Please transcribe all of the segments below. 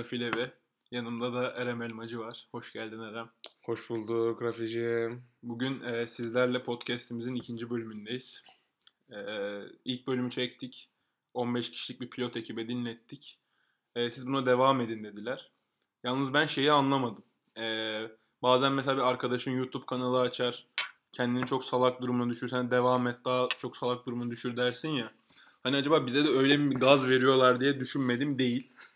Rafi Levi. Yanımda da Erem Elmacı var. Hoş geldin Erem. Hoş bulduk Rafi'ciğim. Bugün e, sizlerle podcastimizin ikinci bölümündeyiz. E, ilk bölümü çektik. 15 kişilik bir pilot ekibe dinlettik. E, siz buna devam edin dediler. Yalnız ben şeyi anlamadım. E, bazen mesela bir arkadaşın YouTube kanalı açar. Kendini çok salak durumuna düşürsen devam et daha çok salak durumuna düşür dersin ya. Hani acaba bize de öyle mi bir gaz veriyorlar diye düşünmedim değil.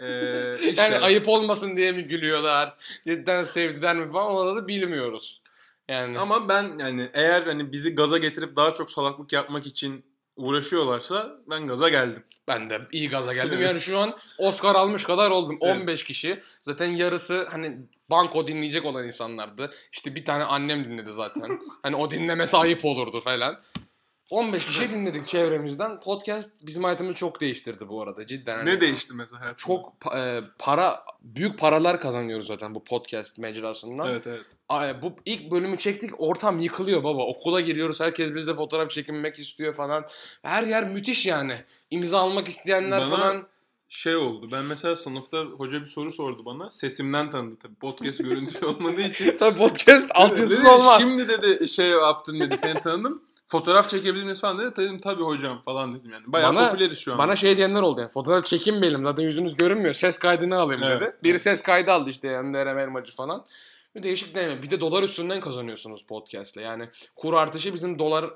Ee, işte- Yani ayıp olmasın diye mi gülüyorlar? Cidden sevdiler mi falan onları da bilmiyoruz. Yani Ama ben yani eğer hani bizi gaza getirip daha çok salaklık yapmak için uğraşıyorlarsa ben gaza geldim. ben de iyi gaza geldim. Yani şu an Oscar almış kadar oldum. Evet. 15 kişi. Zaten yarısı hani banko dinleyecek olan insanlardı. İşte bir tane annem dinledi zaten. hani o dinlemesi ayıp olurdu falan. 15 kişi dinledik çevremizden. Podcast bizim hayatımızı çok değiştirdi bu arada cidden. Hani Ne değişti mesela hayatında? Çok e, para, büyük paralar kazanıyoruz zaten bu podcast mecrasından. Evet evet. Ay, bu ilk bölümü çektik ortam yıkılıyor baba. Okula giriyoruz herkes bizle fotoğraf çekinmek istiyor falan. Her yer müthiş yani. İmza almak isteyenler Bana- falan. Şey oldu. Ben mesela sınıfta hoca bir soru sordu bana. Sesimden tanıdı tabii. Podcast görüntü olmadığı için. Tabii podcast altyazısız olmaz. Şimdi dedi şey yaptın dedi. Seni tanıdım. Fotoğraf çekebilir miyiz falan dedi. Dedim tabii hocam falan dedim yani. Bayağı Bana- popüleriz şu an. Bana şey diyenler oldu yani. Fotoğraf çekinmeyelim zaten yüzünüz görünmüyor. Ses kaydını alayım Evet. dedi. Biri ses kaydı aldı işte Eren Elmacı falan. Bir değişik deneyim. Bir de dolar üstünden kazanıyorsunuz podcast'le. Yani kur artışı bizim dolar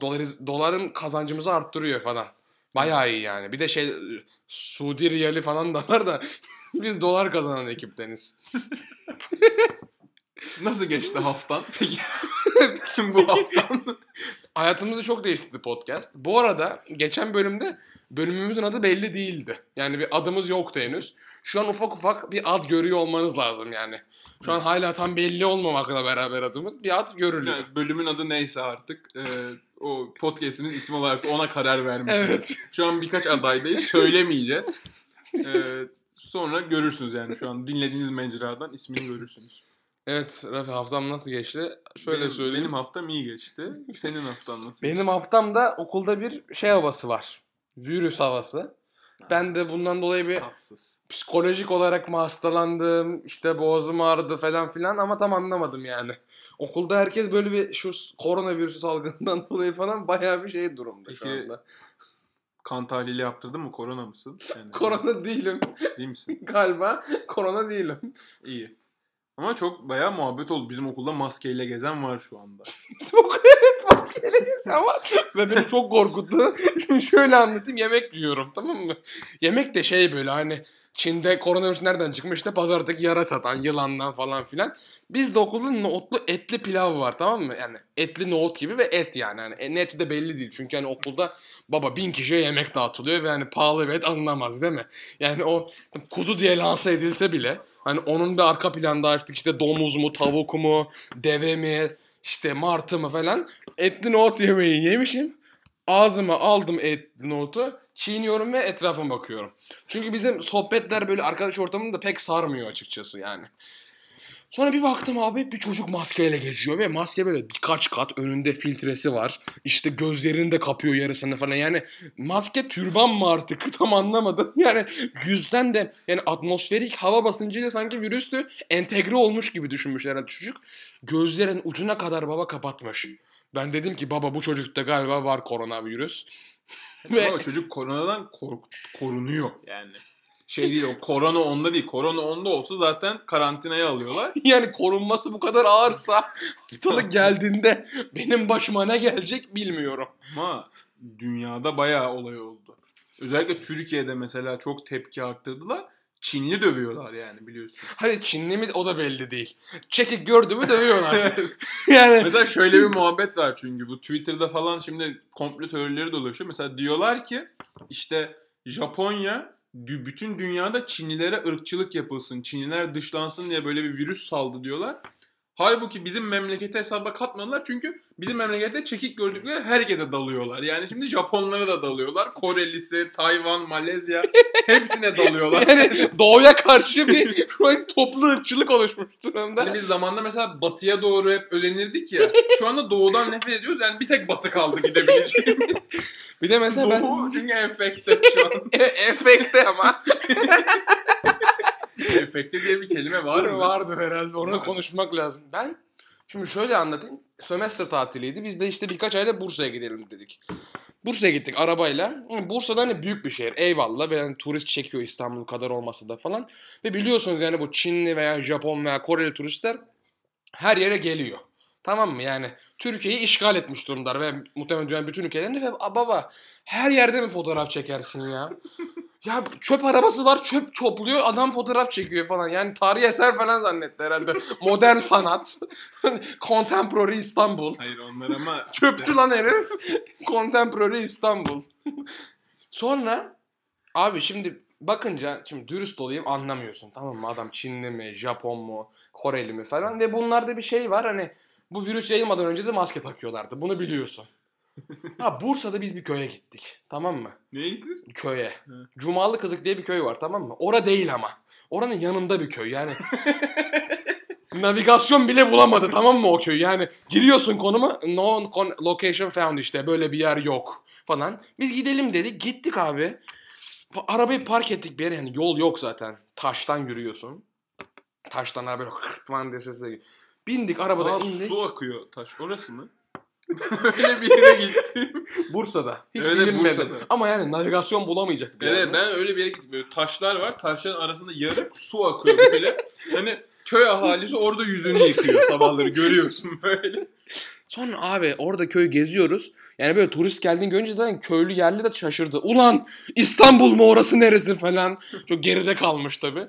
dolar doların kazancımızı arttırıyor falan. Bayağı iyi yani. Bir de şey Suudi riyali falan da var da biz dolar kazanan ekipteniz. Nasıl geçti haftan? Peki. bu haftan. Hayatımızı çok değiştirdi podcast. Bu arada geçen bölümde bölümümüzün adı belli değildi. Yani bir adımız yoktu henüz. Şu an ufak ufak bir ad görüyor olmanız lazım yani. Şu an hala tam belli olmamakla beraber adımız bir ad görülüyor. Yani bölümün adı neyse artık. e, o podcast'imiz ismi olarak da ona karar vermişiz. Evet. Şu an birkaç adaydayız. Söylemeyeceğiz. E, sonra görürsünüz yani şu an dinlediğiniz mecradan ismini görürsünüz. Evet Rafi haftam nasıl geçti? Şöyle benim, söyleyeyim. Benim haftam iyi geçti. Senin haftan nasıl Benim geçti? haftamda okulda bir şey havası var. Virüs havası. Ben de bundan dolayı bir Tatsız. psikolojik olarak mı hastalandım, işte boğazım ağrıdı falan filan ama tam anlamadım yani. Okulda herkes böyle bir şu koronavirüs salgından dolayı falan bayağı bir şey durumda şu Peki, anda. Kan tahlili yaptırdın mı? Korona mısın? Yani, Korona değilim Değil misin? galiba. Korona değilim. İyi. Ama çok bayağı muhabbet oldu. Bizim okulda maskeyle gezen var şu anda. Bizim okulda evet maskeli insan var. Ve beni çok korkuttu. Şimdi şöyle anlatayım. Yemek yiyorum tamam mı? Yemek de şey böyle hani Çin'de koronavirüs nereden çıkmış? İşte pazardaki yara satan yılandan falan filan. Biz de okulda nohutlu etli pilav var tamam mı? Yani etli nohut gibi ve et yani. yani e, neti de belli değil. Çünkü hani okulda baba bin kişiye yemek dağıtılıyor ve hani pahalı bir et alınamaz değil mi? Yani o kuzu diye lanse edilse bile hani onun bir arka planda artık işte domuz mu, tavuk mu, deve mi, işte martı mı falan etli nohut yemeği yemişim. Ağzıma aldım etli nohutu, çiğniyorum ve etrafıma bakıyorum. Çünkü bizim sohbetler böyle arkadaş ortamında pek sarmıyor açıkçası yani. Sonra bir baktım abi bir çocuk maskeyle geziyor ve maske böyle birkaç kat önünde filtresi var. İşte gözlerini de kapıyor yarısını falan. Yani maske türban mı artık tam anlamadım. Yani yüzden de yani atmosferik hava basıncıyla sanki virüstü entegre olmuş gibi düşünmüş herhalde çocuk. Gözlerin ucuna kadar baba kapatmış. Ben dedim ki baba bu çocukta galiba var koronavirüs. Ve- Ama çocuk koronadan kork- korunuyor yani. Şey değil o korona onda değil. Korona onda olsa zaten karantinaya alıyorlar. Yani korunması bu kadar ağırsa hastalık geldiğinde benim başıma ne gelecek bilmiyorum. Ama dünyada bayağı olay oldu. Özellikle Türkiye'de mesela çok tepki arttırdılar. Çinli dövüyorlar yani biliyorsun. Hani Çinli mi o da belli değil. Çekik gördü mü dövüyorlar. yani Mesela şöyle bir muhabbet var çünkü bu Twitter'da falan şimdi komplo teorileri dolaşıyor. Mesela diyorlar ki işte Japonya bütün dünyada Çinlilere ırkçılık yapılsın, Çinliler dışlansın diye böyle bir virüs saldı diyorlar. Halbuki bizim memlekete hesaba katmadılar çünkü bizim memlekette çekik gördükleri herkese dalıyorlar. Yani şimdi Japonlara da dalıyorlar. Korelisi, Tayvan, Malezya hepsine dalıyorlar. Yani doğuya karşı bir an toplu ırkçılık oluşmuş durumda. Hani biz zamanda mesela batıya doğru hep özenirdik ya. Şu anda doğudan nefret ediyoruz. Yani bir tek batı kaldı gidebileceğimiz. Bir de mesela ben Doğu çünkü enfekte şu an. E- efekte ama enfekte diye bir kelime var mı? vardır herhalde. Onu konuşmak lazım. Ben şimdi şöyle anlatayım. Sömestr tatiliydi. Biz de işte birkaç ayda Bursa'ya gidelim dedik. Bursa'ya gittik arabayla. Bursa'da hani büyük bir şehir. Eyvallah. Ve yani turist çekiyor İstanbul kadar olmasa da falan. Ve biliyorsunuz yani bu Çinli veya Japon veya Koreli turistler her yere geliyor. Tamam mı? Yani Türkiye'yi işgal etmiş durumdalar ve muhtemelen dünyanın bütün ülkelerinde ve "Aa, baba her yerde mi fotoğraf çekersin ya? Ya çöp arabası var çöp topluyor adam fotoğraf çekiyor falan. Yani tarihi eser falan zannetti herhalde. Modern sanat. Contemporary İstanbul. Hayır onlar ama Çöpçü lan herif. Contemporary İstanbul. Sonra abi şimdi bakınca şimdi dürüst olayım anlamıyorsun tamam mı? Adam Çinli mi, Japon mu, Koreli mi falan ve bunlarda bir şey var hani bu virüs yayılmadan önce de maske takıyorlardı. Bunu biliyorsun. Ha Bursa'da biz bir köye gittik. Tamam mı? neye gittiniz? Köye. Hı. Cumalı Kızık diye bir köy var tamam mı? Ora değil ama. Oranın yanında bir köy yani. Navigasyon bile bulamadı tamam mı o köy? Yani giriyorsun konuma no con- location found işte böyle bir yer yok falan. Biz gidelim dedik gittik abi. Arabayı park ettik bir yere yani yol yok zaten. Taştan yürüyorsun. Taştan abi böyle hırtman desesi. Bindik arabadan Aa, indik. su akıyor taş. Orası mı? Öyle bir yere gittim. Bursa'da. Hiç Evet, bilinmedi. Bursa'da. Ama yani navigasyon bulamayacak bir yer. Evet ben öyle bir yere gittim. Böyle taşlar var. Taşların arasında yarıp su akıyor böyle. hani köy ahalisi orada yüzünü yıkıyor sabahları görüyorsun böyle. Sonra abi orada köy geziyoruz. Yani böyle turist geldiğini görünce zaten köylü yerli de şaşırdı. Ulan İstanbul mu orası neresi falan. Çok geride kalmış tabi.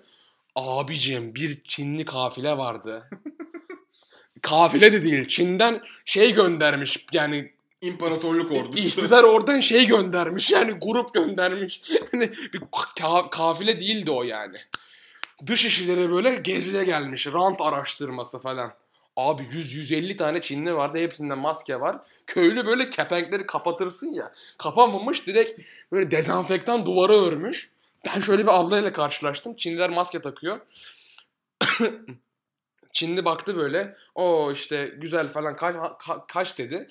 Abicim bir Çinli kafile vardı. kafile de değil. Çin'den şey göndermiş. Yani İmparatorluk ordusu. iktidar oradan şey göndermiş. Yani grup göndermiş. Hani bir ka- kafile değildi o yani. Dış işlere böyle geziye gelmiş. Rant araştırması falan. Abi 100-150 tane Çinli vardı. Hepsinde maske var. Köylü böyle kepenkleri kapatırsın ya. Kapamamış direkt böyle dezenfektan duvara örmüş. Ben şöyle bir ablayla karşılaştım. Çinliler maske takıyor. Çinli baktı böyle. O işte güzel falan kaç, ka- kaç dedi.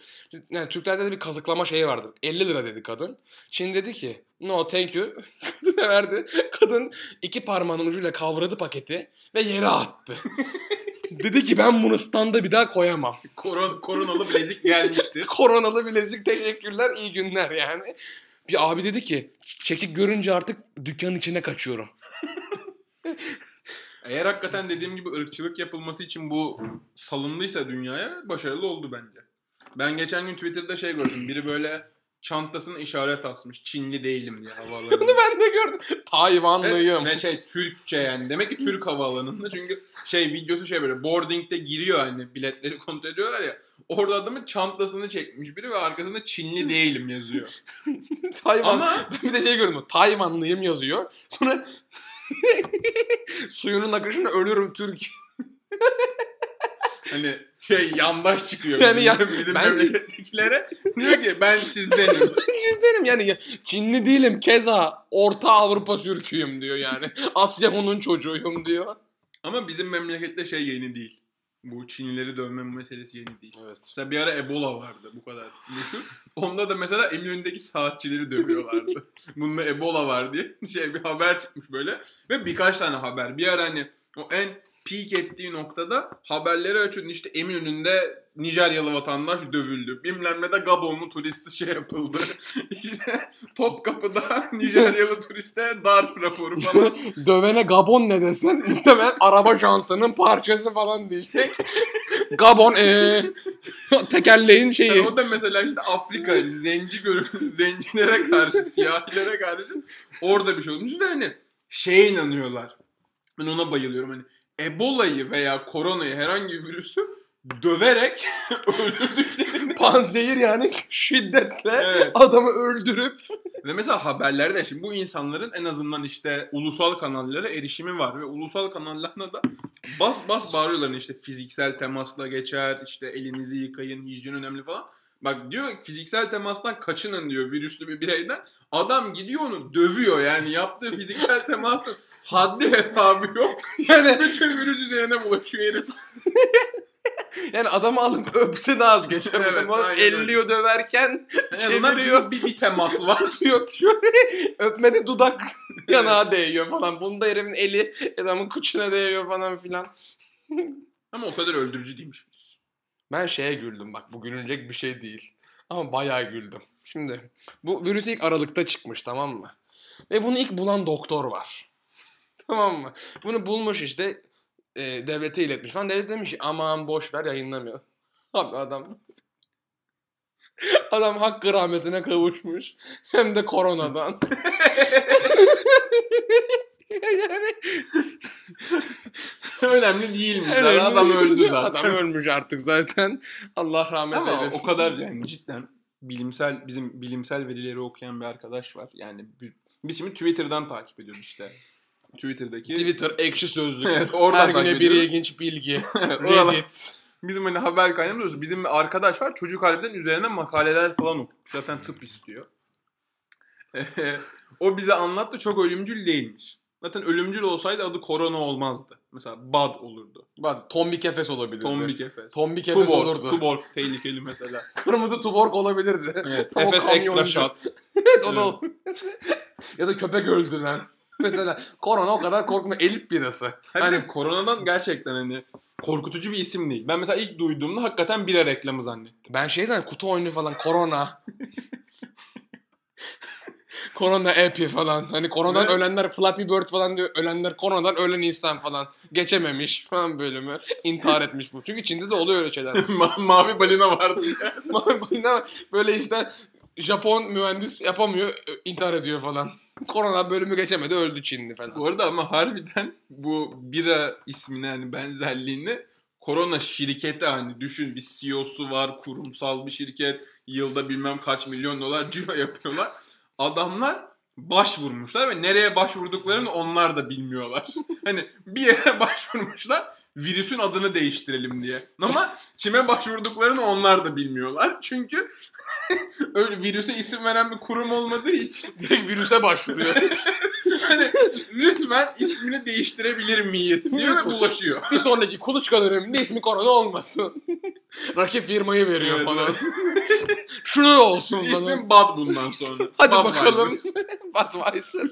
Yani Türklerde de bir kazıklama şeyi vardır. 50 lira dedi kadın. Çin dedi ki no thank you. Kadına verdi. Kadın iki parmağının ucuyla kavradı paketi ve yere attı. dedi ki ben bunu standa bir daha koyamam. Koron, koronalı bilezik gelmiştir. Koronalı bilezik teşekkürler iyi günler yani. Bir abi dedi ki çekik görünce artık dükkanın içine kaçıyorum. Eğer hakikaten dediğim gibi ırkçılık yapılması için bu salındıysa dünyaya başarılı oldu bence. Ben geçen gün Twitter'da şey gördüm. Biri böyle çantasına işaret asmış. Çinli değilim diye havaalanında. Bunu ben de gördüm. Tayvanlıyım. Ve, ve şey Türkçe yani. Demek ki Türk havaalanında. Çünkü şey videosu şey böyle boarding'de giriyor hani biletleri kontrol ediyorlar ya. Orada adamın çantasını çekmiş biri ve arkasında Çinli değilim yazıyor. Tayvan. Ama Ben bir de şey gördüm. Tayvanlıyım yazıyor. Sonra suyunun akışına ölürüm Türk. hani şey yandaş çıkıyor. Yani bizim, ya- bizim ben- memlekettekilere. Diyor ki ben sizdenim. Sizdenim yani ya, Çinli değilim keza Orta Avrupa Türk'üyüm diyor yani. Asya Hun'un çocuğuyum diyor. Ama bizim memlekette şey yeni değil. Bu Çinlileri dövme meselesi yeni değil. Evet. Mesela bir ara Ebola vardı bu kadar meşhur. Onda da mesela Eminönü'ndeki saatçileri dövüyorlardı. Bunda Ebola var diye şey bir haber çıkmış böyle. Ve birkaç tane haber. Bir ara hani o en peak ettiği noktada haberleri açıyordun. İşte Eminönü'nde Nijeryalı vatandaş dövüldü. Bilmem ne de Gabonlu turisti şey yapıldı. işte Topkapı'da Nijeryalı turiste darp raporu falan. Dövene Gabon ne desen muhtemelen araba jantının parçası falan diyecek. Gabon eee tekerleğin şeyi. Yani o da mesela işte Afrika zenci görün zencilere karşı, siyahilere karşı orada bir şey olmuş ve hani şeye inanıyorlar. Ben ona bayılıyorum hani Ebola'yı veya koronayı herhangi bir virüsü döverek öldürdüklerini. Panzehir yani şiddetle Evet. adamı öldürüp Ve mesela haberlerde şimdi bu insanların en azından işte ulusal kanallara erişimi var ve ulusal kanallarına da Bas bas bağırıyorlar işte fiziksel temasla geçer, işte elinizi yıkayın, hijyen önemli falan. Bak diyor fiziksel temastan kaçının diyor virüslü bir bireyden. Adam gidiyor onu dövüyor yani yaptığı fiziksel temasın haddi hesabı yok. Yani Bütün virüs üzerine bulaşıyor herif. yani adamı alıp öpse daha az geçer. Evet, adamı alıp aynen öyle. elliyor döverken Çeviriyor. bir, bir temas var. tutuyor tutuyor. Öpmede dudak yanağa değiyor falan. Bunda herifin eli adamın kıçına değiyor falan filan. Ama o kadar öldürücü değilmiş. Ben şeye güldüm bak bu gülünecek bir şey değil. Ama bayağı güldüm. Şimdi bu virüs ilk Aralık'ta çıkmış tamam mı? Ve bunu ilk bulan doktor var. tamam mı? Bunu bulmuş işte e, devlete iletmiş falan. Devlet demiş ki aman boş ver yayınlamıyor. Abi adam adam hakkı rahmetine kavuşmuş. Hem de koronadan. yani Önemli değilmiş. önemli Adam öldü zaten. Adam ölmüş artık zaten. Allah rahmet Ama eylesin. o kadar yani cidden bilimsel bizim bilimsel verileri okuyan bir arkadaş var. Yani bi- biz şimdi Twitter'dan takip ediyoruz işte. Twitter'daki Twitter, ekşi sözlük. Evet, oradan Her güne bir ilginç bilgi. Reddit. Bizim hani haber kaynağımız. Bizim bir arkadaş var. Çocuk harbiden üzerine makaleler falan okumuş. Zaten tıp istiyor. o bize anlattı. Çok ölümcül değilmiş. Zaten ölümcül olsaydı adı korona olmazdı. Mesela bad olurdu. Bak tombik efes olabilirdi. Tombik Efes. Tombik efes Tuborg, olurdu. Tuborg tehlikeli mesela. Kırmızı tuborg olabilirdi. Evet. Tam Efes extra shot. evet o da ya da köpek öldüren. Mesela korona o kadar korkma elit birası. Hani Hani koronadan gerçekten hani korkutucu bir isim değil. Ben mesela ilk duyduğumda hakikaten bira reklamı zannettim. ben şey zaten kutu oyunu falan korona. Korona epi falan. Hani koronadan ölenler Flappy Bird falan diyor. Ölenler koronadan ölen insan falan. Geçememiş falan bölümü. İntihar etmiş bu. Çünkü Çin'de de oluyor öyle şeyler. Ma- Mavi balina vardı. böyle işte Japon mühendis yapamıyor, ö- intihar ediyor falan. Korona bölümü geçemedi, öldü Çinli falan. Bu arada ama harbiden bu bira ismine hani benzerliğini korona şirketi hani düşün bir CEO'su var kurumsal bir şirket yılda bilmem kaç milyon dolar ciro yapıyorlar. Adamlar başvurmuşlar ve nereye başvurduklarını onlar da bilmiyorlar. hani bir yere başvurmuşlar virüsün adını değiştirelim diye. Ama kime başvurduklarını onlar da bilmiyorlar. Çünkü öyle virüse isim veren bir kurum olmadığı için Direkt virüse başvuruyor. Hani lütfen ismini değiştirebilir miyiz diyor ve bulaşıyor. bir sonraki kuluçka döneminde ismi korona olmasın. Rakip firmayı veriyor Evet, falan. Şunu olsun falan. İsmim Bud bundan sonra. Hadi Budweiser. bakalım. Budweiser.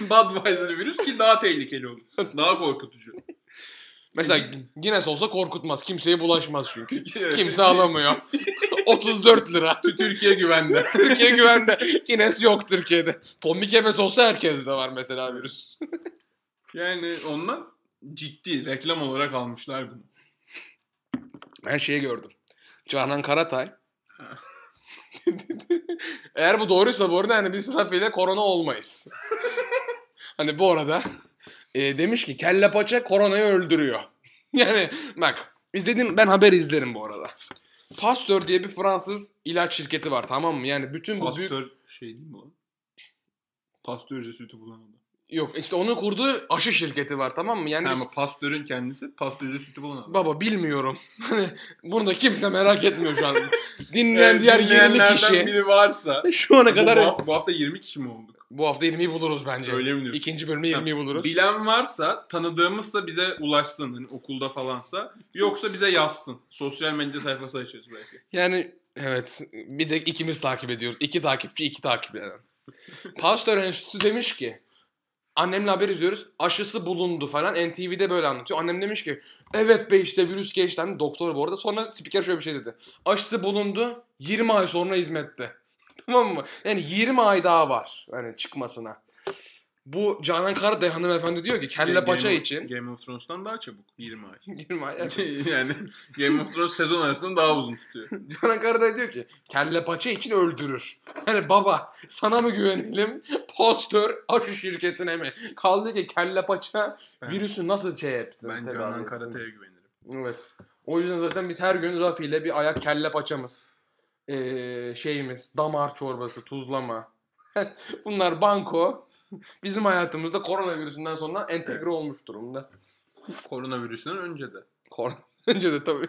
Budweiser virüs ki daha tehlikeli olur. Daha korkutucu. Mesela Guinness olsa korkutmaz. Kimseye bulaşmaz çünkü. Kimse alamıyor. 34 lira. Türkiye güvende. Türkiye güvende. Guinness yok Türkiye'de. Tombik Efes olsa herkeste var mesela virüs. Yani ondan ciddi reklam olarak almışlar bunu. Ben şeyi gördüm. Canan Karatay. Eğer bu doğruysa bu arada yani biz Rafi ile korona olmayız. hani bu arada e, demiş ki kelle paça koronayı öldürüyor. yani bak izledim ben haber izlerim bu arada. Pasteur diye bir Fransız ilaç şirketi var tamam mı? Yani bütün bu büyük... Pastör şey değil mi lan? Pastörize sütü bulan adam. Yok işte onu kurduğu aşı şirketi var tamam mı? Yani biz- ama pastörün kendisi pastörize sütü bulan adam. Baba bilmiyorum. Hani bunu da kimse merak etmiyor şu an. Dinleyen Evet, diğer 20 dinleyenlerden kişi biri varsa şu ana kadar bu, hafta, bu hafta 20 kişi mi olduk? Bu hafta 20'yi buluruz bence. Öyle mi diyorsun? İkinci bölümde 20'yi buluruz. Bilen varsa tanıdığımızsa bize ulaşsın hani okulda falansa. Yoksa bize yazsın. Sosyal medya sayfası açarız belki. Yani evet bir de ikimiz takip ediyoruz. İki takipçi iki takip eden. Pasteur Enstitüsü demiş ki annemle haber izliyoruz. Aşısı bulundu falan. NTV'de böyle anlatıyor. Annem demiş ki evet be işte virüs geçti. Hani doktor bu arada. Sonra spiker şöyle bir şey dedi. Aşısı bulundu. 20 ay sonra hizmette. Tamam mı? Yani 20 ay daha var. Hani çıkmasına. Bu Canan Karatay hanımefendi diyor ki kelle Game paça of- için. Game of Thrones'tan daha çabuk. 20 ay. 20 ay. evet. yani Game of Thrones sezon arasında daha uzun tutuyor. Canan Karatay diyor ki kelle paça için öldürür. Hani baba sana mı güvenelim postör aşı şirketine mi? Kaldı ki kelle paça Ben- virüsü nasıl şey yapsın? Ben Canan? Karatay'a güvenirim. Evet. O yüzden zaten biz her gün Rafi ile bir ayak kelle paçamız. Ee, şeyimiz damar çorbası, tuzlama. Bunlar banko. Bizim hayatımızda koronavirüsünden sonra entegre olmuş durumda. Koronavirüsünden önce de. Korona önce de tabii.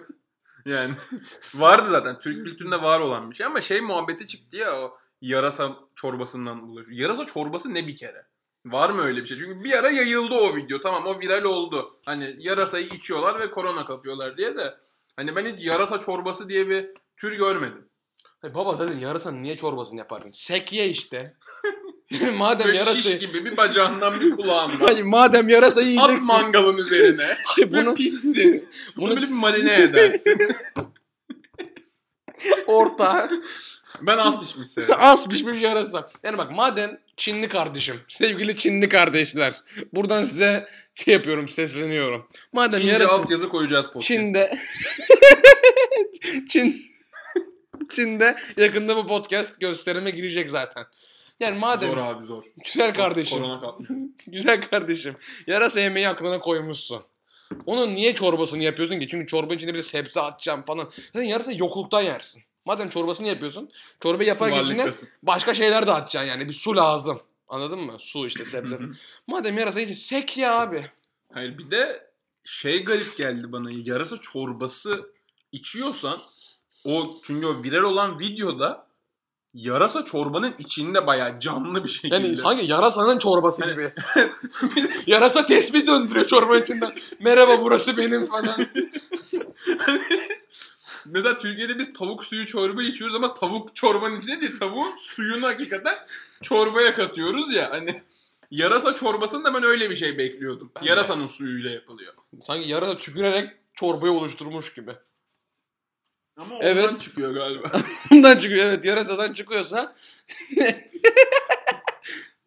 Yani vardı zaten. Türk kültüründe var olan bir şey ama şey muhabbeti çıktı ya o yarasa çorbasından bulaşıyor. Yarasa çorbası ne bir kere? Var mı öyle bir şey? Çünkü bir ara yayıldı o video. Tamam o viral oldu. Hani yarasayı içiyorlar ve korona kapıyorlar diye de. Hani ben hiç yarasa çorbası diye bir tür görmedim. Hayır, baba zaten yarasanın niye çorbasını yapardın? Sekye işte. madem Böyle yarası... şiş gibi bir bacağından bir kulağından. Hayır, madem yarasa At yiyeceksin. mangalın üzerine. Hayır, bunu, pissin. Bunu bunu böyle bir marine edersin. orta Ben az pişmiş severim. az pişmiş yarasa. Yani bak madem Çinli kardeşim, sevgili Çinli kardeşler. Buradan size şey yapıyorum, sesleniyorum. Madem Çince yarasa... altyazı koyacağız podcast'a. Çin'de Çin Çin'de yakında bu podcast gösterime girecek zaten. Yani madem Zor abi zor. güzel kardeşim, Korona kapmış. güzel kardeşim. Yarasa yemeği aklına koymuşsun. Onun niye çorbasını yapıyorsun ki? Çünkü çorba içinde bir de sebze atacağım falan. Sen yarasa yokluktan yersin. Madem çorbasını yapıyorsun, çorba yaparken içine başka şeyler de atacaksın yani. Bir su lazım. Anladın mı? Su işte sebze. Madem yarasa için sek ya abi. Hayır bir de şey garip geldi bana. Yarasa çorbası içiyorsan o çünkü o viral olan videoda yarasa çorbanın içinde bayağı canlı bir şekilde. Yani sanki yarasanın çorbası Hani- gibi. Yarasa tesbih döndürüyor çorba içinden. Merhaba burası benim falan. Mesela Türkiye'de biz tavuk suyu çorba içiyoruz ama tavuk çorbanın içinde değil. Tavuğun suyunu hakikaten çorbaya katıyoruz ya. Hani yarasa çorbasında ben öyle bir şey bekliyordum. Ben de. Yarasanın suyuyla yapılıyor. Sanki yarasa tükürerek çorbayı oluşturmuş gibi. Ama Evet. ondan çıkıyor galiba. Bundan çıkıyor. Evet yarasadan çıkıyorsa.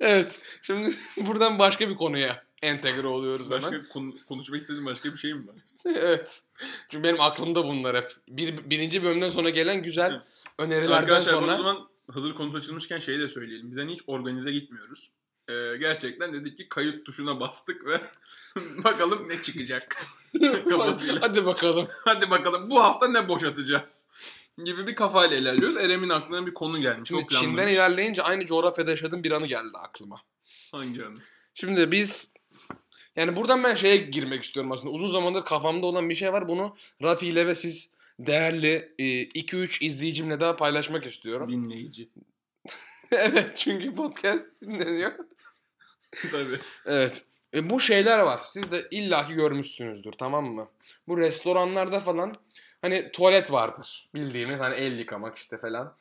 evet. Şimdi buradan başka bir konuya entegre oluyoruz hemen. Başka konu- konuşmak istediğin başka bir şey mi var? evet. Çünkü benim aklımda bunlar hep. Bir, birinci bölümden sonra gelen güzel Evet. önerilerden Arkadaşlar sonra. o zaman hazır konu açılmışken şeyi de söyleyelim. Biz hani hiç organize gitmiyoruz. Ee, gerçekten dedik ki kayıt tuşuna bastık ve bakalım ne çıkacak. Kafasıyla. Hadi bakalım. Hadi bakalım bu hafta ne boşatacağız gibi bir kafayla ilerliyoruz. Erem'in aklına bir konu gelmiş. Şimdi o planlamış. Çin'den ilerleyince aynı coğrafyada yaşadığım bir anı geldi aklıma. Hangi anı? Şimdi biz yani buradan ben şeye girmek istiyorum aslında. Uzun zamandır kafamda olan bir şey var. Bunu Rafi ile ve siz değerli 2-3 izleyicimle daha paylaşmak istiyorum. Dinleyici. evet çünkü podcast dinleniyor. Tabii. Evet. E, bu şeyler var. Siz de illaki görmüşsünüzdür tamam mı? Bu restoranlarda falan hani tuvalet vardır. Bildiğimiz hani el yıkamak işte falan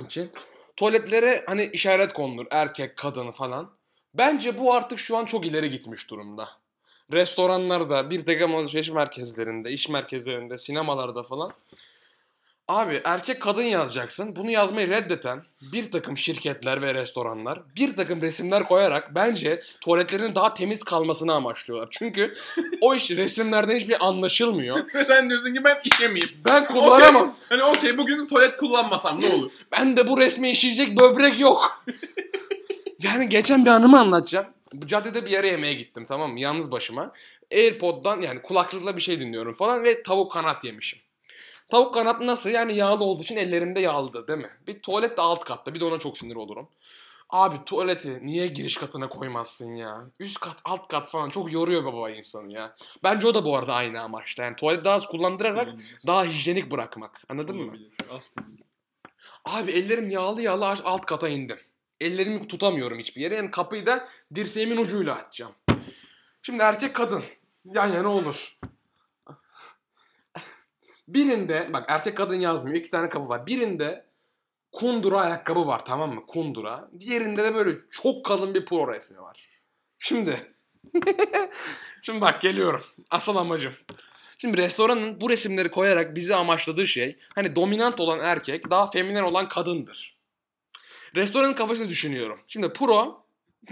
için. Tuvaletlere hani işaret konulur. Erkek, kadın falan. Bence bu artık şu an çok ileri gitmiş durumda. Restoranlarda, bir takım alışveriş merkezlerinde, iş merkezlerinde, sinemalarda falan. Abi erkek kadın yazacaksın. Bunu yazmayı reddeten bir takım şirketler ve restoranlar bir takım resimler koyarak bence tuvaletlerin daha temiz kalmasını amaçlıyorlar. Çünkü o iş resimlerden hiçbir anlaşılmıyor. Ve sen diyorsun ki ben işemeyeyim. Ben kullanamam. Okey. Hani okey bugün tuvalet kullanmasam ne olur? Ben de bu resmi işleyecek böbrek yok. yani geçen bir anımı anlatacağım. Bu caddede bir yere yemeğe gittim tamam mı? Yalnız başıma. Airpod'dan yani kulaklıkla bir şey dinliyorum falan ve tavuk kanat yemişim. Tavuk kanat nasıl? Yani yağlı olduğu için ellerimde yağlıdır değil mi? Bir tuvalet de alt katta. Bir de ona çok sinir olurum. Abi tuvaleti niye giriş katına koymazsın ya? Üst kat, alt kat falan çok yoruyor baba insanı ya. Bence o da bu arada aynı amaçta. Yani tuvaleti daha az kullandırarak daha hijyenik bırakmak. Anladın mı? Olabilir. Aslında. Abi ellerim yağlı yağlı alt kata indim. Ellerimi tutamıyorum hiçbir yere. Yani kapıyı da dirseğimin ucuyla açacağım. Şimdi erkek kadın yan yana olur. Birinde bak erkek kadın yazmıyor. iki tane kapı var. Birinde kundura ayakkabı var tamam mı? Kundura. Diğerinde de böyle çok kalın bir pro resmi var. Şimdi. Şimdi bak geliyorum. Asıl amacım. Şimdi restoranın bu resimleri koyarak bizi amaçladığı şey hani dominant olan erkek daha feminen olan kadındır. Restoranın kafasını düşünüyorum. Şimdi pro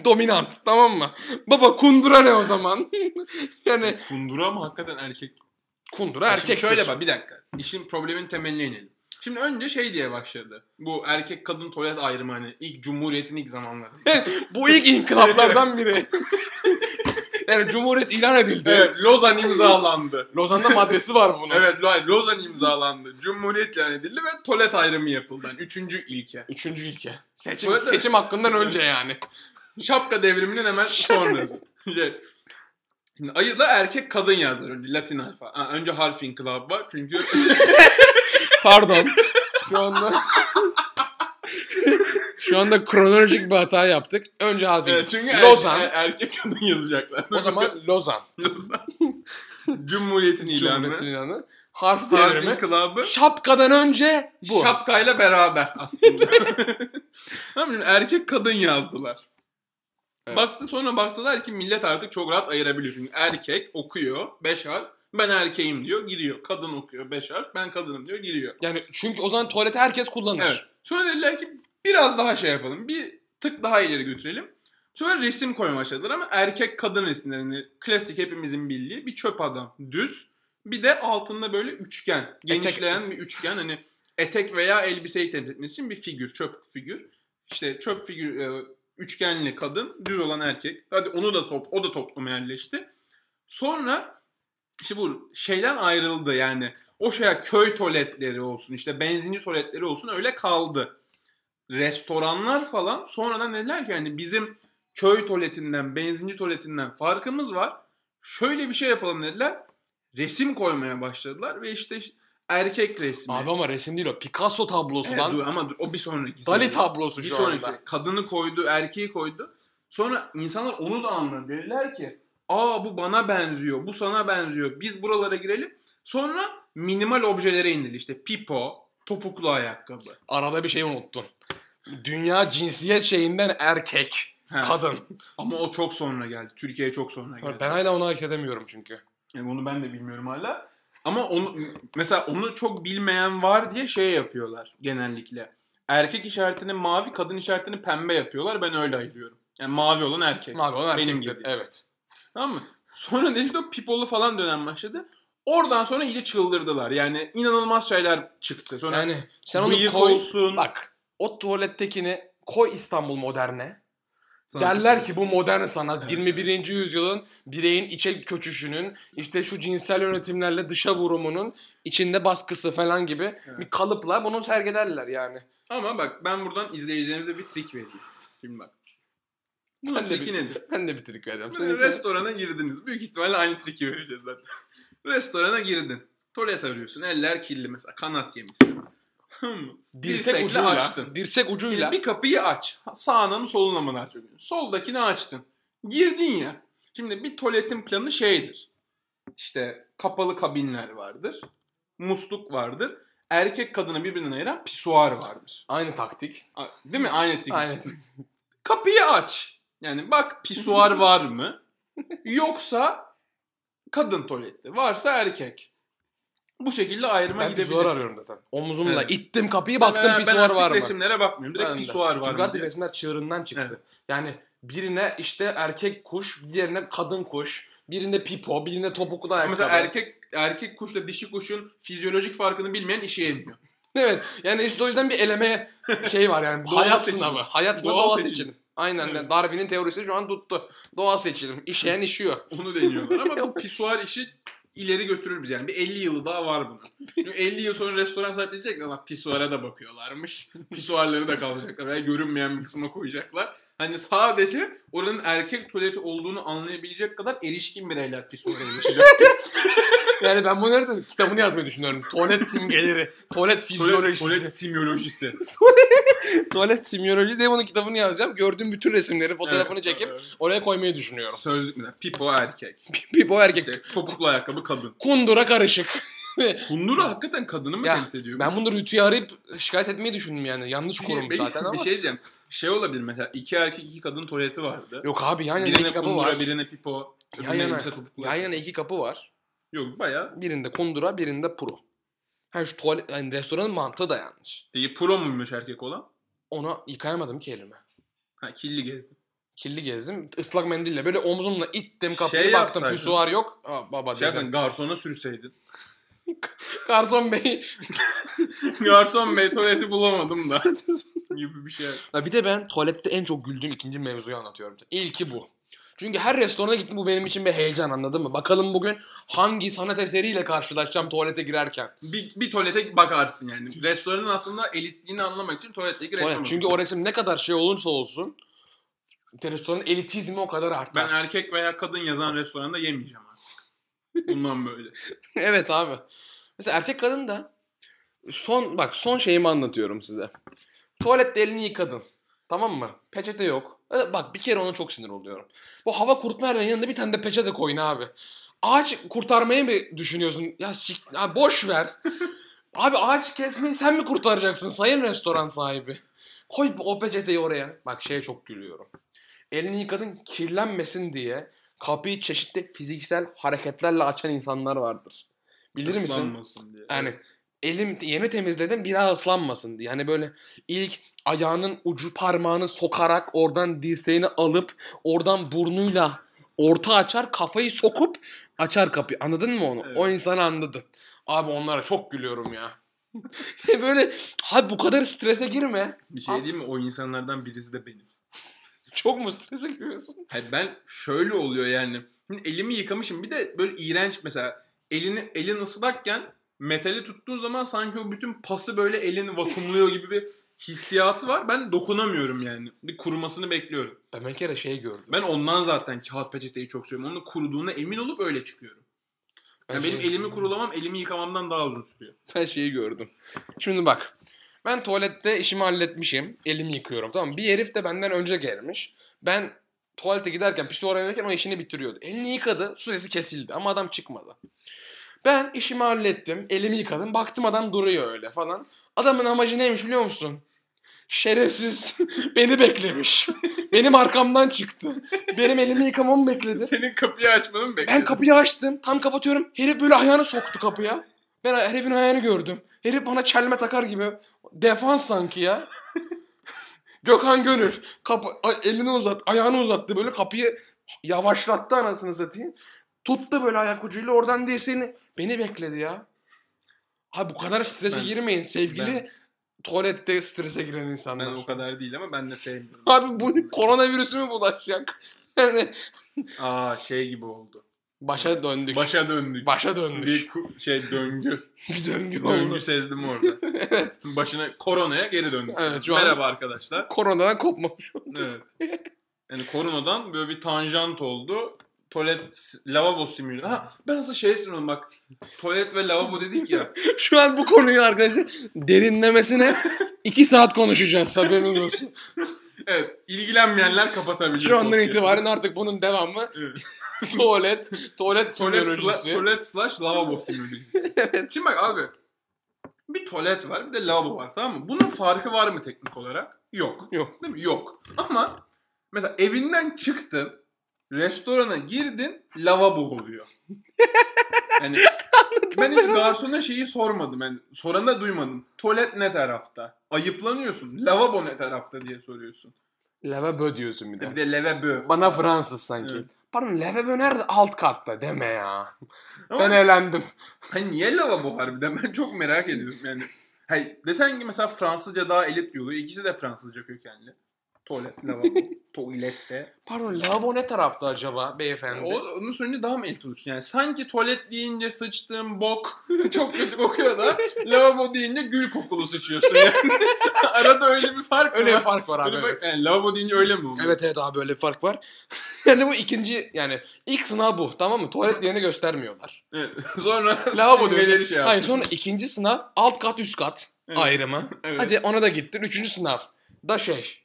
dominant tamam mı? Baba kundura ne o zaman? yani Kundura mı hakikaten erkek? Kundura Şimdi erkek. Şöyle bak bir dakika. İşin problemin temeline inelim. Şimdi önce şey diye başladı. Bu erkek kadın tuvalet ayrımı hani ilk cumhuriyetin ilk zamanları. Bu ilk inkılaplardan biri. yani cumhuriyet ilan edildi. evet Lozan imzalandı. Lozan'da maddesi var bunun. evet Lo- Lozan imzalandı. Cumhuriyet ilan edildi ve tuvalet ayrımı yapıldı. Yani üçüncü ilke. Üçüncü ilke. Seçim, seçim hakkından önce yani. Şapka devriminin hemen sonra. şey, Şimdi ayıda erkek kadın yazdılar önce Latin alfa. Ha, önce harf inkılabı var çünkü Pardon. Şu anda Şu anda kronolojik bir hata yaptık. Önce harfi. Evet, çünkü er- Lozan. er- erkek kadın yazacaklar. o zaman Lozan. Lozan. Cumhuriyet'in ilanı. Cumhuriyet'in ilanı. Harf Harf devrimi. inkılabı. Şapkadan önce bu. Şapkayla beraber aslında. Tamam erkek kadın yazdılar. Evet. Baktı sonra baktılar ki millet artık çok rahat ayırabiliyor. Çünkü erkek okuyor 5 harf. Ben erkeğim diyor giriyor. Kadın okuyor 5 harf. Ben kadınım diyor giriyor. Yani çünkü o zaman tuvaleti herkes kullanır. Evet. Sonra dediler ki biraz daha şey yapalım. Bir tık daha ileri götürelim. Sonra resim koymaya başladılar ama erkek kadın resimlerini klasik hepimizin bildiği bir çöp adam düz. Bir de altında böyle üçgen, genişleyen bir üçgen hani etek veya elbiseyi temsil etmesi için bir figür, çöp figür. İşte çöp figür e, üçgenli kadın, düz olan erkek. Hadi onu da top, o da topluma yerleşti. Sonra işte bu şeyden ayrıldı yani. O şeye köy tuvaletleri olsun, işte benzinci tuvaletleri olsun öyle kaldı. Restoranlar falan sonradan dediler ki hani bizim köy tuvaletinden, benzinci tuvaletinden farkımız var. Şöyle bir şey yapalım dediler. Resim koymaya başladılar ve işte erkek resmi. Abi ama resim değil o. Picasso tablosu Evet, lan. dur, ama dur, o bir sonraki. Dali seviye. tablosu Bir şu sonraki. anda. Kadını koydu, erkeği koydu. Sonra insanlar onu da anladı. Dediler ki aa bu bana benziyor, bu sana benziyor. Biz buralara girelim. Sonra minimal objelere inildi. İşte pipo, topuklu ayakkabı. Arada bir şey unuttun. Dünya cinsiyet şeyinden erkek, He. kadın. Ama o çok sonra geldi. Türkiye'ye çok sonra geldi. Ben hala onu hak edemiyorum çünkü. Yani onu ben de bilmiyorum hala. Ama onu mesela onu çok bilmeyen var diye şey yapıyorlar genellikle. Erkek işaretini mavi, kadın işaretini pembe yapıyorlar. Ben öyle ayırıyorum. Yani mavi olan erkek. Abi o Benim erkektir. gibi. Evet. Tamam mı? Sonra işte o pipolu falan dönem başladı. Oradan sonra iyice çıldırdılar. Yani inanılmaz şeyler çıktı. Sonra Yani sen onu koy. olsun. Bak o tuvalettekini koy İstanbul moderne. Sana- Derler ki bu modern sanat Evet. 21. yüzyılın bireyin içe köçüşünün işte şu cinsel yönetimlerle dışa vurumunun içinde baskısı falan gibi Evet. bir kalıpla bunu sergilerler yani. Ama bak ben buradan izleyicilerimize bir trik vereyim. Şimdi bak. Bunun Ben de bir- nedir? Ben de bir trik veriyorum. Böyle restorana girdiniz. Büyük ihtimalle aynı triki vereceğiz zaten. Restorana girdin. Tuvalet arıyorsun. Eller kirli mesela. Kanat yemişsin. Mı? dirsek dirsekle ucuyla, açtın. dirsek ucuyla Bir kapıyı aç. Sağına mı soluna mı açıyorsun? Soldakini açtın. Girdin ya. Şimdi bir tuvaletin planı şeydir. İşte kapalı kabinler vardır. Musluk vardır. Erkek kadını birbirinden ayıran pisuar vardır. aynı taktik. Değil mi? Aynı trik. Aynı taktik. Kapıyı aç. Yani bak pisuar var mı? Yoksa kadın tuvaleti. Varsa erkek. Bu şekilde ayrıma Ben gidebilirsin. pisuar arıyorum zaten. Omuzumla Evet. ittim kapıyı Ben- baktım ben, pisuar ben var mı? resimlere bakmıyorum. Direkt Ben pisuar var Çünkü mı? diye. resimler çığırından çıktı. Evet. Yani birine işte erkek kuş, diğerine kadın kuş, birinde pipo, birinde topuklu ayakkabı. Mesela erkek erkek kuşla dişi kuşun fizyolojik farkını bilmeyen işe yemiyor. Evet. Yani işte o yüzden bir eleme şey var yani. Hayat seçimi. sınavı. Hayat sınavı Doğa doğa, seçimi. Aynen. Evet. Darwin'in teorisi şu an tuttu. Doğa seçilim. İşeyen işiyor. Onu deniyorlar ama bu pisuar işi ileri götürür biz yani. Bir 50 yılı daha var bunun. Çünkü 50 yıl sonra restoran sahibi diyecek ama pisuara da bakıyorlarmış. Pisuarları da kalacaklar veya görünmeyen bir kısma koyacaklar. Hani sadece oranın erkek tuvaleti olduğunu anlayabilecek kadar erişkin bireyler pisuara ulaşacak. Yani ben bu nerede kitabını yazmayı düşünüyorum. Tuvalet simgeleri, tuvalet tuvalet, fizyolojisi, tuvalet tuvalet, simyolojisi. simyoloji diye bunun kitabını yazacağım. Gördüğüm bütün resimleri, fotoğrafını Evet, çekip evet. oraya koymayı düşünüyorum. Sözlük mü? Pipo erkek. Pipo erkek. İşte topuklu ayakkabı kadın. Kundura karışık. Kundura hakikaten kadını mı Ya, temsil ediyor? Ben bunu Rütü'ye arayıp şikayet etmeyi düşündüm yani. Yanlış Bir- zaten ama. Bir şey diyeceğim. Şey olabilir mesela iki erkek iki kadın tuvaleti vardı. Yok abi yan yana birine iki kapı kundura var. birine pipo. Yan yana, yan yana iki kapı var. Yok baya. Birinde kundura, birinde puro. Ha şu tuvalet, yani restoranın mantığı da yanlış. Peki pro muymuş erkek olan? Ona yıkayamadım ki elimi. Ha kirli gezdi. Kirli gezdim. Islak mendille böyle omzumla ittim kapıyı Şey baktım yapsaydın. yok. Aa, baba Şey dedim. garsona sürseydin. Garson bey. Garson bey tuvaleti bulamadım da. gibi bir şey. Ya bir de ben tuvalette en çok güldüğüm ikinci mevzuyu anlatıyorum. İlki bu. Çünkü her restorana gittim bu benim için bir heyecan anladın mı? Bakalım bugün hangi sanat eseriyle karşılaşacağım tuvalete girerken. Bir, bir tuvalete bakarsın yani. Restoranın aslında elitliğini anlamak için tuvaletteki Tuvalet. Çünkü o resim ne kadar şey olursa olsun restoranın elitizmi o kadar artar. Ben erkek veya kadın yazan restoranda yemeyeceğim artık. Bundan böyle. evet abi. Mesela erkek kadın da son bak son şeyimi anlatıyorum size. Tuvalette elini yıkadın. Tamam mı? Peçete yok. E, Bak bir kere ona çok sinir oluyorum. Bu hava kurutma yerinin yanında bir tane de peçete koyun abi. Ağaç kurtarmayı mı düşünüyorsun? Ya, sik, ya boş ver. abi ağaç kesmeyi sen mi kurtaracaksın sayın restoran sahibi? Koy o peçeteyi oraya. Bak şeye çok gülüyorum. Elini yıkadın kirlenmesin diye kapıyı çeşitli fiziksel hareketlerle açan insanlar vardır. Bilir misin? Islanmasın diye. Yani elim yeni temizledim bir daha ıslanmasın diye. Yani böyle ilk ayağının ucu parmağını sokarak oradan dirseğini alıp oradan burnuyla orta açar kafayı sokup açar kapıyı. Anladın mı onu? Evet. O insanı anladın. Abi onlara çok gülüyorum ya. böyle abi bu kadar strese girme. Bir şey diyeyim mi? O insanlardan birisi de benim. Çok mu strese giriyorsun? Hayır ben şöyle oluyor yani. Şimdi elimi yıkamışım. Bir de böyle iğrenç mesela elini elin ıslakken metali tuttuğun zaman sanki o bütün pası böyle elini vakumluyor gibi bir hissiyatı var. Ben dokunamıyorum yani. Bir kurumasını bekliyorum. Ben bir kere şey gördüm. Ben ondan zaten kağıt peçeteyi çok seviyorum. Onun kuruduğuna emin olup öyle çıkıyorum. Ben Yani benim şey- elimi kurulamam, elimi yıkamamdan daha uzun sürüyor. Ben şeyi gördüm. Şimdi bak. Ben tuvalette işimi halletmişim. Elimi yıkıyorum tamam mı? Bir herif de benden önce gelmiş. Ben tuvalete giderken pisuara o işini bitiriyordu. Elini yıkadı. Su sesi kesildi ama adam çıkmadı. Ben işimi hallettim. Elimi yıkadım. Baktım adam duruyor öyle falan. Adamın amacı neymiş biliyor musun? Şerefsiz. Beni beklemiş. Benim arkamdan çıktı. Benim elimi yıkamamı bekledi. Senin kapıyı açmanı mı Ben bekledin? kapıyı açtım. Tam kapatıyorum. Herif böyle ayağını soktu kapıya. Ben herifin ayağını gördüm. Herif bana çelme takar gibi. Defans sanki ya. Gökhan Gönül. Kapı, elini uzat, ayağını uzattı. Böyle kapıyı yavaşlattı anasını satayım. Tuttu böyle ayak ucuyla oradan dirseğini. Beni bekledi ya. Abi bu kadar strese Ben- girmeyin sevgili ben- tuvalette strese giren Ben insanlar. o kadar değil ama ben de sevmiyorum. Abi bu koronavirüsü mü bulaşacak? Yani Aa şey gibi oldu. başa döndük. Başa döndük. Başa döndük. Bir şey döngü. Bir döngü oldu. Döngü sezdim orada. evet. Başına koronaya geri döndük. Evet, şu Merhaba arkadaşlar. Koronadan kopmamış oldu. Evet. Yani koronadan böyle bir tanjant oldu. Tuvalet, lavabo simülü. Ha ben nasıl şey sanıyorum bak. Tuvalet ve lavabo dedik ya. Şu an bu konuyu arkadaşlar derinlemesine 2 saat konuşacağız haberiniz olsun. Evet. ilgilenmeyenler kapatabilir. Şu andan itibaren artık bunun devamı tuvalet, tuvalet simyolojisi. tuvalet slash lavabo simülü. evet. Şimdi bak abi. Bir tuvalet var bir de lavabo var tamam mı? Bunun farkı var mı teknik olarak? Yok. Yok. Değil mi? Yok. Ama mesela evinden çıktın, restorana girdin, lavabo oluyor. Yani ben hiç garsona şeyi sormadım. Yani soranı da duymadım. Tuvalet ne tarafta? Ayıplanıyorsun. Lavabo ne tarafta diye soruyorsun. Lavabo diyorsun bir Bir de. de lavabo. Bana Fransız sanki. Evet. Pardon lavabo nerede? Alt katta deme ya. Ama Ben eğlendim. hani niye lavabo harbiden? Ben çok merak ediyorum yani. Hayır, desen ki mesela Fransızca daha elit yolu. İkisi de Fransızca kökenli. Tuvalet, lavabo, tuvalette. Pardon lavabo ne tarafta acaba beyefendi? O, onun söylediği daha mı elit olursun? Yani sanki tuvalet deyince sıçtığın bok çok kötü kokuyor da lavabo deyince gül kokulu sıçıyorsun yani. Arada öyle bir fark Öyle bir var. fark var abi Öyle evet. Yani lavabo deyince öyle mi oluyor? Evet evet abi böyle bir fark var. yani bu ikinci yani ilk sınav bu tamam mı? Tuvalet yerini göstermiyorlar. Evet. Sonra Lavabo diyorsun. şey Hayır sonra ikinci sınav alt kat üst kat Evet. ayrımı. Evet. Hadi ona da gittin. Üçüncü sınav da şey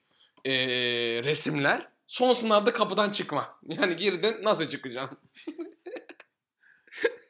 eee, resimler. Son sınavda kapıdan çıkma. Yani girdin nasıl çıkacaksın?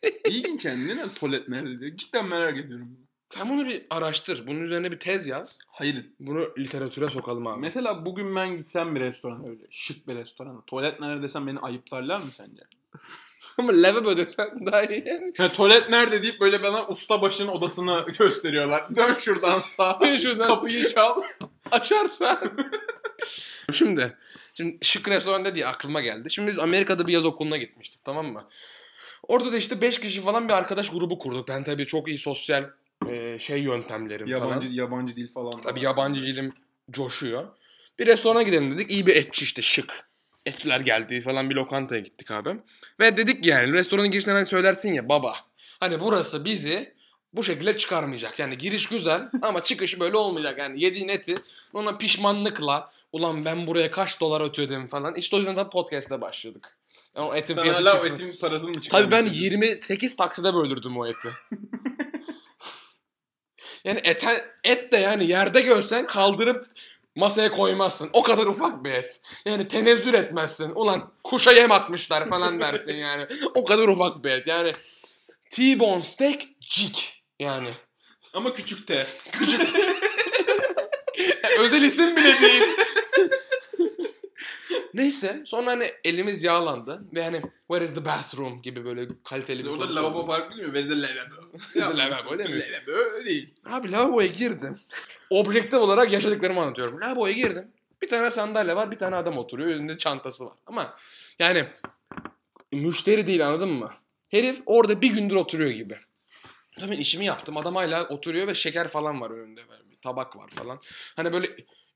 İlginç yani mi? Tuvalet nerede diye. Cidden merak ediyorum. Sen bunu bir araştır. Bunun üzerine bir tez yaz. Hayır. Bunu literatüre sokalım abi. Mesela bugün ben gitsem bir restorana öyle şık bir restorana. Tuvalet nerede desem beni ayıplarlar mı sence? Ama lavabo desen daha iyi. Ya, tuvalet nerede deyip böyle bana usta başının odasını gösteriyorlar. Dön şuradan sağa. Şuradan Kapıyı çal. Açarsan. şimdi, şimdi şık restoran diye aklıma geldi. Şimdi biz Amerika'da bir yaz okuluna gitmiştik tamam mı? Orada da işte 5 kişi falan bir arkadaş grubu kurduk. Ben tabii çok iyi sosyal e, şey yöntemlerim Yabancı falan. yabancı dil falan. Tabii yabancı dilim coşuyor. Bir restorana gidelim dedik. İyi bir etçi işte şık. Etçiler geldi falan bir lokantaya gittik abi. Ve dedik yani restoranın girişinden hani söylersin ya baba. Hani burası bizi bu şekilde çıkarmayacak. Yani giriş güzel ama çıkış böyle olmayacak. Yani yediğin eti ona pişmanlıkla Ulan ben buraya kaç dolar ötüyordum falan. İşte o yüzden de podcast'e başladık. Yani o etin Sen fiyatı hala çıksın. etin parasını mı Tabii ben 28 takside böldürdüm o eti. yani ete, et de yani yerde görsen kaldırıp masaya koymazsın. O kadar ufak bir et. Yani tenezzül etmezsin. Ulan kuşa yem atmışlar falan dersin yani. O kadar ufak bir et. Yani T-bone steak cik yani. Ama küçük de. Yani özel isim bile değil. Neyse sonra hani elimiz yağlandı ve hani where is the bathroom gibi böyle kaliteli bir soru Orada lavabo farklı değil mi? Where's the lavabo? Lavabo değil mi? Lavabo değil. Abi lavaboya girdim. Objektif olarak yaşadıklarımı anlatıyorum. Lavaboya girdim. Bir tane sandalye var, bir tane adam oturuyor. Önünde çantası var. Ama yani müşteri değil anladın mı? Herif orada bir gündür oturuyor gibi. Tabii işimi yaptım. Adam hala oturuyor ve şeker falan var önünde. Böyle bir tabak var falan. Hani böyle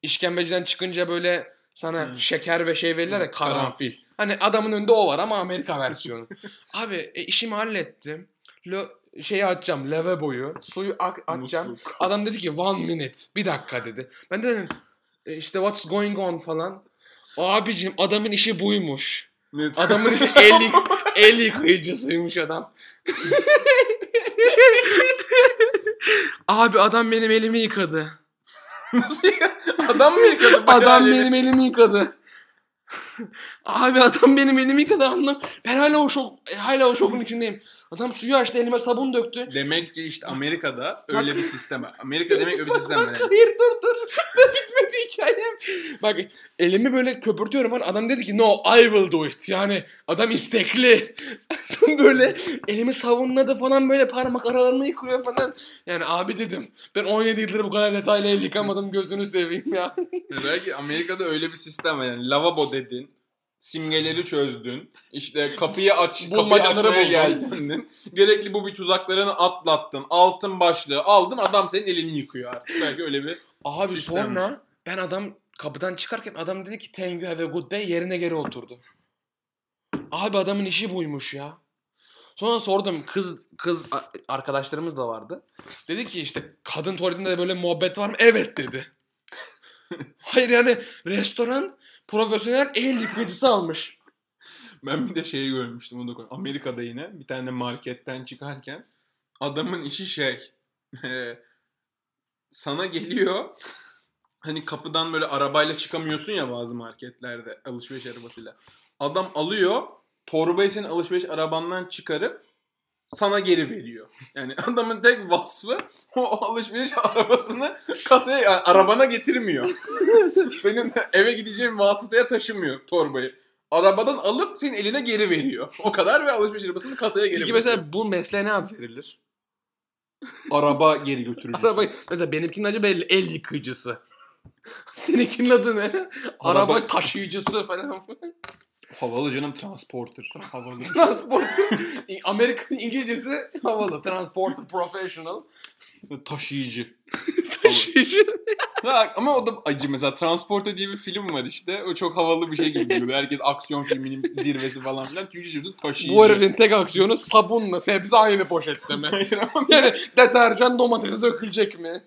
işkembeciden çıkınca böyle sana Hmm. şeker ve şey verirler ya Hmm, karanfil. Hani adamın önünde o var ama Amerika versiyonu. Abi e, işimi hallettim. Lo, şeyi açacağım lavaboyu. Suyu ak- açacağım. Musluk. Adam dedi ki one minute. Bir dakika dedi. Ben de dedim "E, işte what's going on falan. Abicim adamın işi buymuş. Ne? Adamın işi el, el yıkayıcısıymış adam. Abi adam benim elimi yıkadı. Nasıl ya? Adam mı yıkadı? bayağı Adam yeri? benim elimi yıkadı. Abi adam benim elimi yıkadı anlam. Ben hala o şok, e, hala o şokun içindeyim. Adam suyu açtı elime sabun döktü. Demek ki işte Amerika'da öyle bir sistem var. Amerika demek öyle bir sistem var. Yani. hayır dur dur. Daha bitmedi hikayem. Bak elimi böyle köpürtüyorum. Adam dedi ki no I will do it. Yani adam istekli. Adam böyle elimi savunladı falan böyle parmak aralarını yıkıyor falan. Yani abi dedim ben 17 yıldır bu kadar detaylı el yıkamadım gözünü seveyim ya. Belki Amerika'da öyle bir sistem var. Yani lavabo dedin. Simgeleri çözdün. İşte kapıyı aç, kapıyı açmaya geldin. Gerekli bu bir tuzaklarını atlattın. Altın başlığı aldın. Adam senin elini yıkıyor artık. Belki öyle bir Abi Sistem. sonra ben adam kapıdan çıkarken adam dedi ki thank you have a good day yerine geri oturdu. Abi adamın işi buymuş ya. Sonra sordum kız kız arkadaşlarımız da vardı. Dedi ki işte kadın tuvaletinde de böyle muhabbet var mı? Evet dedi. Hayır yani restoran profesyonel el yıkayıcısı almış. Ben bir de şeyi görmüştüm onu da Amerika'da yine bir tane marketten çıkarken adamın işi şey e, sana geliyor hani kapıdan böyle arabayla çıkamıyorsun ya bazı marketlerde alışveriş arabasıyla. Adam alıyor torbayı senin alışveriş arabandan çıkarıp sana geri veriyor. Yani adamın tek vasfı o alışveriş arabasını kasaya arabana getirmiyor. senin eve gideceğin vasıtaya taşımıyor torbayı arabadan alıp senin eline geri veriyor. O kadar ve alışveriş arabasını kasaya geri Peki bırakıyor. mesela bu mesleğe ne ad verilir? araba geri götürücüsü. Araba, mesela benimkinin adı belli el yıkayıcısı. Seninkinin adı ne? Araba, Araba- taşıyıcısı falan. Havalı canım transporter. Havalı. Transporter. Amerikan İngilizcesi havalı. Transporter professional. Taşıyıcı. Taşıyıcı. Ha, ama o da acı mesela Transporter diye bir film var işte. O çok havalı bir şey gibi geliyor. Herkes aksiyon filminin zirvesi falan filan. Türkçe çevirdim taşıyıcı. Bu herifin tek aksiyonu sabunla sebze aynı poşette mi? Yani deterjan domates dökülecek mi?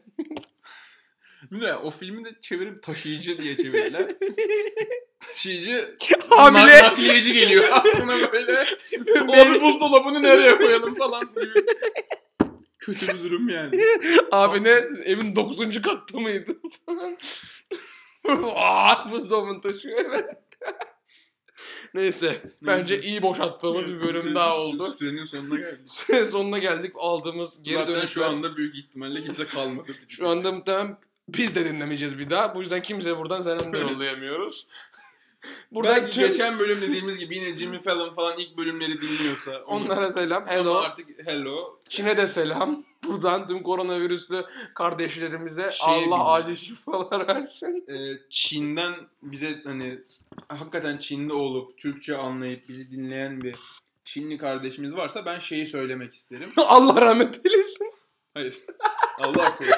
Bilmiyorum, o filmi de çevirip taşıyıcı diye çevirdiler. taşıyıcı Hamile. nak- nakliyeci geliyor aklına böyle. o buzdolabını nereye koyalım falan gibi. Kötü bir durum yani. Abi ne evin 9. katta mıydı? Aa, buzdolabını taşıyor evet. Neyse bence iyi boşalttığımız bir bölüm daha oldu. Sürenin sonuna geldik. Sonuna geldik aldığımız geri dönüşler. şu anda büyük ihtimalle kimse kalmadı. Şu anda muhtemelen biz de dinlemeyeceğiz bir daha. Bu yüzden kimseye buradan selam da yollayamıyoruz. Buradan Belki tüm geçen bölüm dediğimiz gibi yine Jimmy Fallon falan ilk bölümleri dinliyorsa. onu- onlara selam. Ama Hello. artık hello. Çin'e de selam. Buradan tüm koronavirüslü kardeşlerimize Şey Allah bilmiyorum. acil şifalar versin. Ee, Çin'den bize hani hakikaten Çinli olup Türkçe anlayıp bizi dinleyen bir Çinli kardeşimiz varsa ben şeyi söylemek isterim. Allah rahmet eylesin. Hayır. Allah korusun.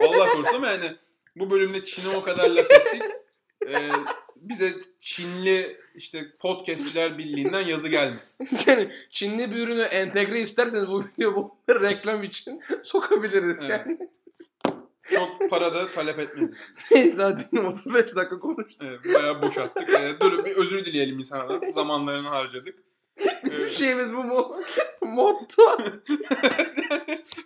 Allah korusun ama yani bu bölümde Çin'e o kadar laf ettik. Ee, bize Çinli işte podcastçiler birliğinden yazı gelmez. Yani Çinli bir ürünü entegre isterseniz bu video bu reklam için sokabiliriz Evet. yani. Çok para da talep etmedim. Neyse hadi 35 dakika konuştuk. Evet, bayağı boşalttık. Ee, dur bir özür dileyelim insanlara. Zamanlarını harcadık. Bizim Evet. şeyimiz bu mu? Motto.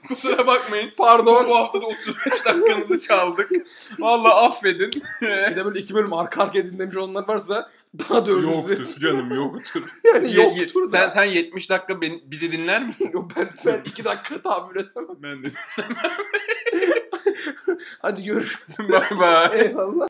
Kusura bakmayın. Pardon. Bu hafta da 35 dakikanızı çaldık. Vallahi affedin. Bir de böyle iki bölüm arka arkaya dinlemiş olanlar varsa daha da özür dileriz. canım yoktur. Yani Ye- ye- yoktur sen, da. sen 70 dakika beni, bizi dinler misin? Yok, ben, ben iki dakika tahammül edemem. Ben de. Hadi görüşürüz. Bay bay. Eyvallah.